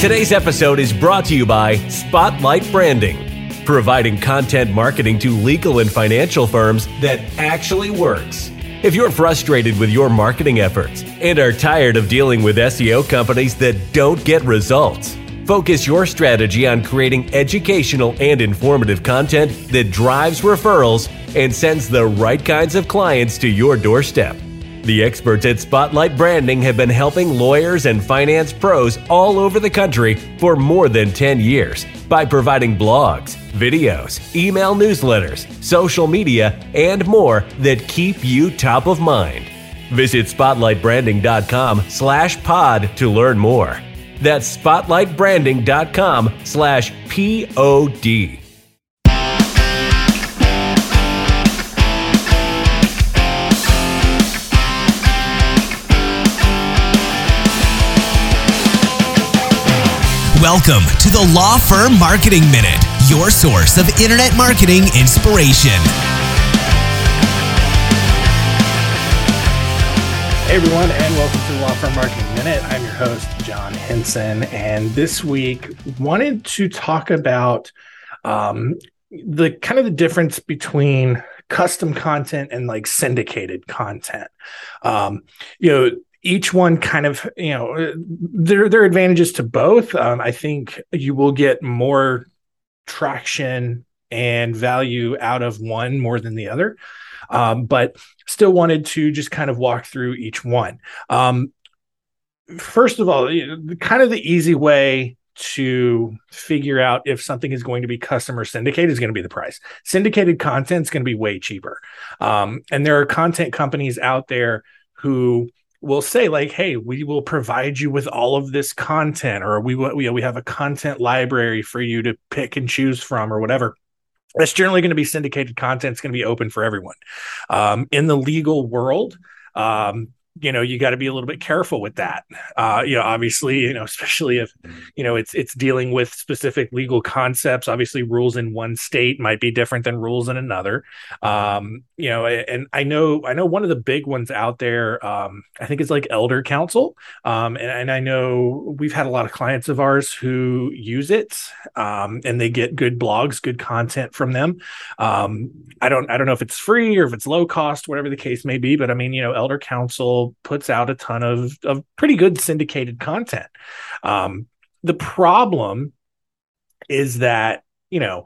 Today's episode is brought to you by Spotlight Branding, providing content marketing to legal and financial firms that actually works. If you're frustrated with your marketing efforts and are tired of dealing with SEO companies that don't get results, focus your strategy on creating educational and informative content that drives referrals and sends the right kinds of clients to your doorstep. The experts at Spotlight Branding have been helping lawyers and finance pros all over the country for more than 10 years by providing blogs, videos, email newsletters, social media, and more that keep you top of mind. Visit spotlightbranding.com slash pod to learn more. That's spotlightbranding.com slash P-O-D. Welcome to the Law Firm Marketing Minute, your source of internet marketing inspiration. Hey everyone, and welcome to the Law Firm Marketing Minute. I'm your host, John Henson, and this week wanted to talk about um, the kind of the difference between custom content and like syndicated content. Um, you know, each one kind of you know there there are advantages to both. Um, I think you will get more traction and value out of one more than the other. Um, but still wanted to just kind of walk through each one. Um, first of all, kind of the easy way to figure out if something is going to be customer syndicated is going to be the price. Syndicated content is going to be way cheaper. Um, and there are content companies out there who will say like hey we will provide you with all of this content or we we, we have a content library for you to pick and choose from or whatever. That's generally going to be syndicated content. It's going to be open for everyone. Um, in the legal world um, you know you got to be a little bit careful with that. Uh you know obviously you know especially if you know it's it's dealing with specific legal concepts. Obviously rules in one state might be different than rules in another. Um you know and i know i know one of the big ones out there um i think it's like ElderCounsel. Um and, and i know we've had a lot of clients of ours who use it um and they get good blogs good content from them. Um i don't i don't know if it's free or if it's low cost whatever the case may be but i mean you know elder puts out a ton of, of pretty good syndicated content. Um, the problem is that, you know,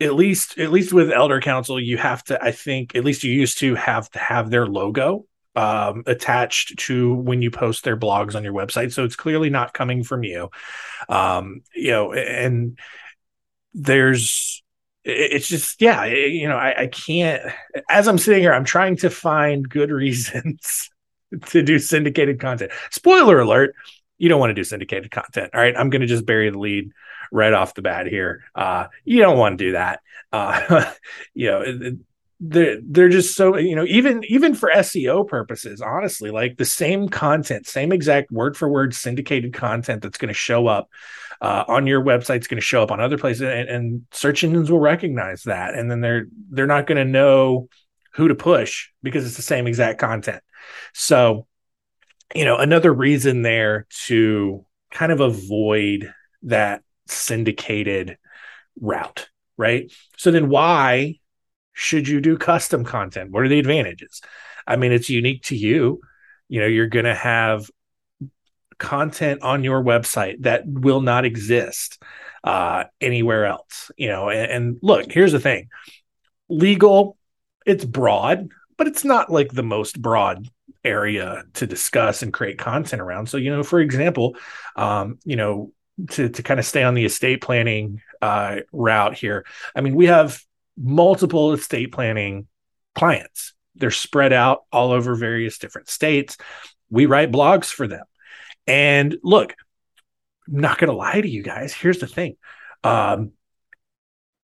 at least at least with ElderCounsel, you have to i think at least you used to have to have their logo um, attached to when you post their blogs on your website so it's clearly not coming from you um, you know and there's it's just yeah you know I, I can't as i'm sitting here i'm trying to find good reasons to do syndicated content. Spoiler alert, you don't want to do syndicated content. All right. I'm going to just bury the lead right off the bat here. Uh, you don't want to do that. Uh, you know, they're, they're just so, you know, even, even for SEO purposes, honestly, like the same content, same exact word for word syndicated content that's going to show up uh, on your website is going to show up on other places and, and search engines will recognize that. And then they're, they're not going to know who to push because it's the same exact content. So, you know, another reason there to kind of avoid that syndicated route, right? So then why should you do custom content? What are the advantages? I mean, it's unique to you. You know, you're going to have content on your website that will not exist uh, anywhere else. You know, and, and look, here's the thing legal, it's broad, but it's not like the most broad area to discuss and create content around. So, you know, for example, um, you know, to to kind of stay on the estate planning uh, route here, I mean, we have multiple estate planning clients. They're spread out all over various different states. We write blogs for them. And look, I'm not going to lie to you guys. Here's the thing. Um,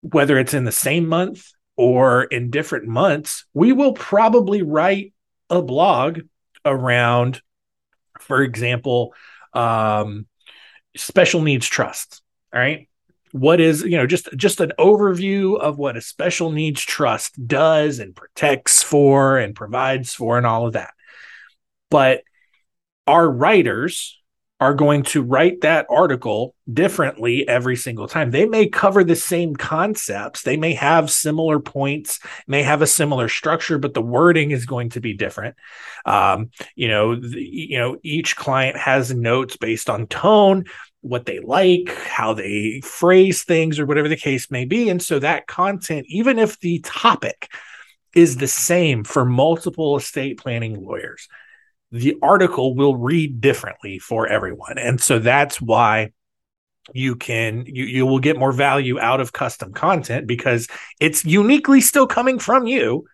whether it's in the same month or in different months, we will probably write a blog around, for example, um, special needs trust. All right. What is, you know, just just an overview of what a special needs trust does and protects for and provides for and all of that. But our writers are going to write that article differently every single time. They may cover the same concepts, they may have similar points, may have a similar structure, but the wording is going to be different. Um, you know, the, you know, each client has notes based on tone, what they like, how they phrase things, or whatever the case may be, and so that content, even if the topic is the same for multiple estate planning lawyers the article will read differently for everyone. And so that's why you can you you will get more value out of custom content because it's uniquely still coming from you.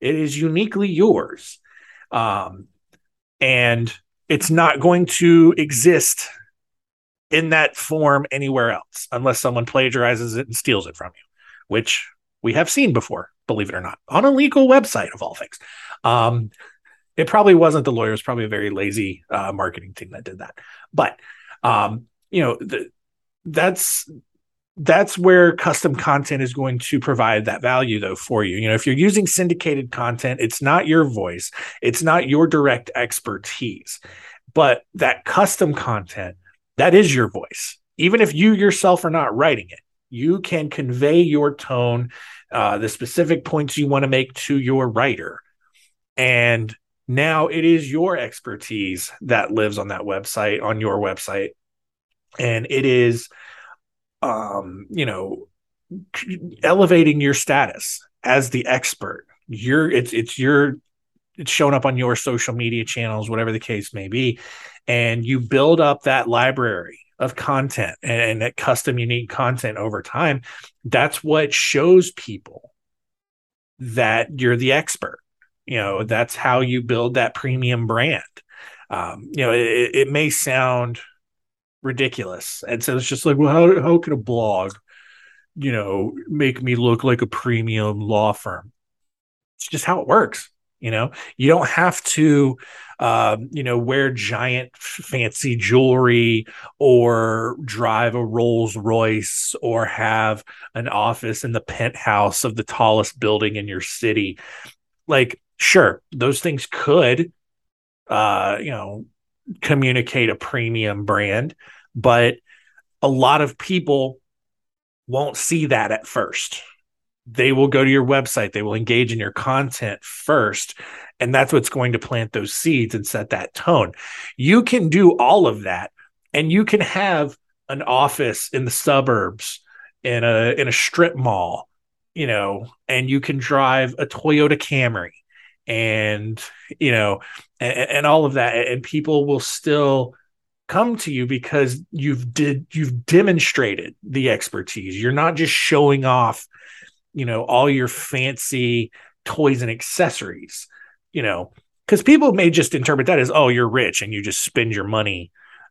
It is uniquely yours. Um and it's not going to exist in that form anywhere else unless someone plagiarizes it and steals it from you, which we have seen before, believe it or not, on a legal website of all things. Um, it probably wasn't the lawyers, probably a very lazy uh, marketing team that did that. But um, you know, the, that's that's where custom content is going to provide that value though for you. You know, if you're using syndicated content, it's not your voice, it's not your direct expertise, but that custom content that is your voice. Even if you yourself are not writing it, you can convey your tone, uh, the specific points you want to make to your writer, and now it is your expertise that lives on that website, on your website. And it is, um, you know, elevating your status as the expert. You're, it's, it's your, it's shown up on your social media channels, whatever the case may be. And you build up that library of content and, and that custom unique content over time. That's what shows people that you're the expert you know that's how you build that premium brand. Um, you know it, it, may sound ridiculous. And so it's just like well how, how could a blog you know make me look like a premium law firm? It's just how it works you know? You don't have to um, you know wear giant fancy jewelry or drive a rolls royce or have an office in the penthouse of the tallest building in your city. Like sure those things could uh you know communicate a premium brand but a lot of people won't see that at first. They will go to your website they will engage in your content first and that's what's going to plant those seeds and set that tone. You can do all of that and you can have an office in the suburbs in a in a strip mall you know and you can drive a Toyota Camry and you know and, and all of that and people will still come to you because you've did you've demonstrated the expertise. You're not just showing off you know all your fancy toys and accessories you know because people may just interpret that as oh you're rich and you just spend your money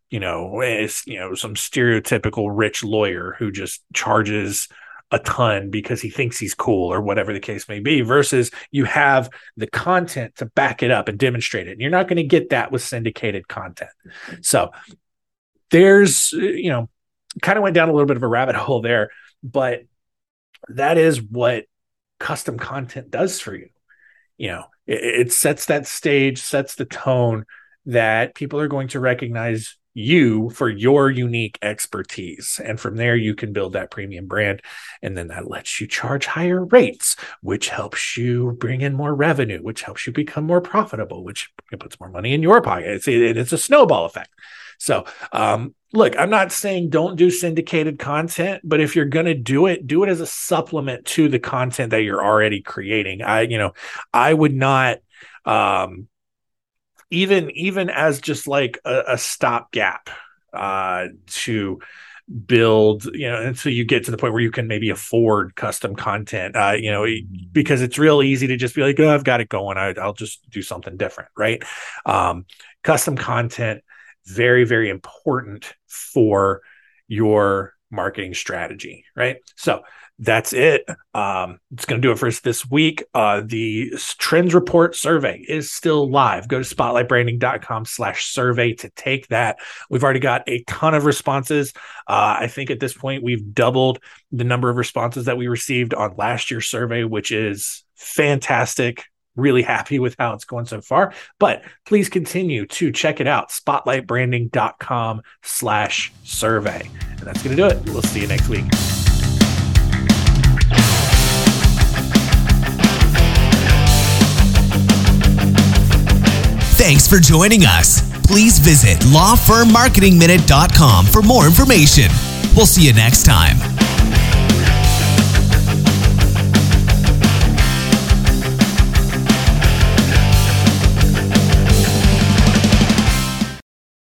you know eh, as you know some stereotypical rich lawyer who just charges a ton because he thinks he's cool or whatever the case may be versus you have the content to back it up and demonstrate it. And you're not going to get that with syndicated content. So there's you know kind of went down a little bit of a rabbit hole there but that is what custom content does for you. You know it, it sets that stage sets the tone that people are going to recognize you for your unique expertise. And from there, you can build that premium brand. And then that lets you charge higher rates, which helps you bring in more revenue, which helps you become more profitable, which puts more money in your pocket. It's, it, it's a snowball effect. So, um, look, I'm not saying don't do syndicated content, but if you're going to do it, do it as a supplement to the content that you're already creating. I, you know, I would not, um, even even as just like a, a stopgap uh, to build you know until you get to the point where you can maybe afford custom content uh you know because it's real easy to just be like oh i've got it going. I, i'll just do something different right? Um custom content very very important for your marketing strategy right so that's it. Um, it's going to do it for us this week. Uh, the trends report survey is still live. Go to spotlightbranding.com slash survey to take that. We've already got a ton of responses. Uh, I think at this point, we've doubled the number of responses that we received on last year's survey, which is fantastic. Really happy with how it's going so far. But please continue to check it out. Spotlightbranding.com slash survey. And that's going to do it. We'll see you next week. Thanks for joining us. Please visit lawfirmmarketingminute.com for more information. We'll see you next time.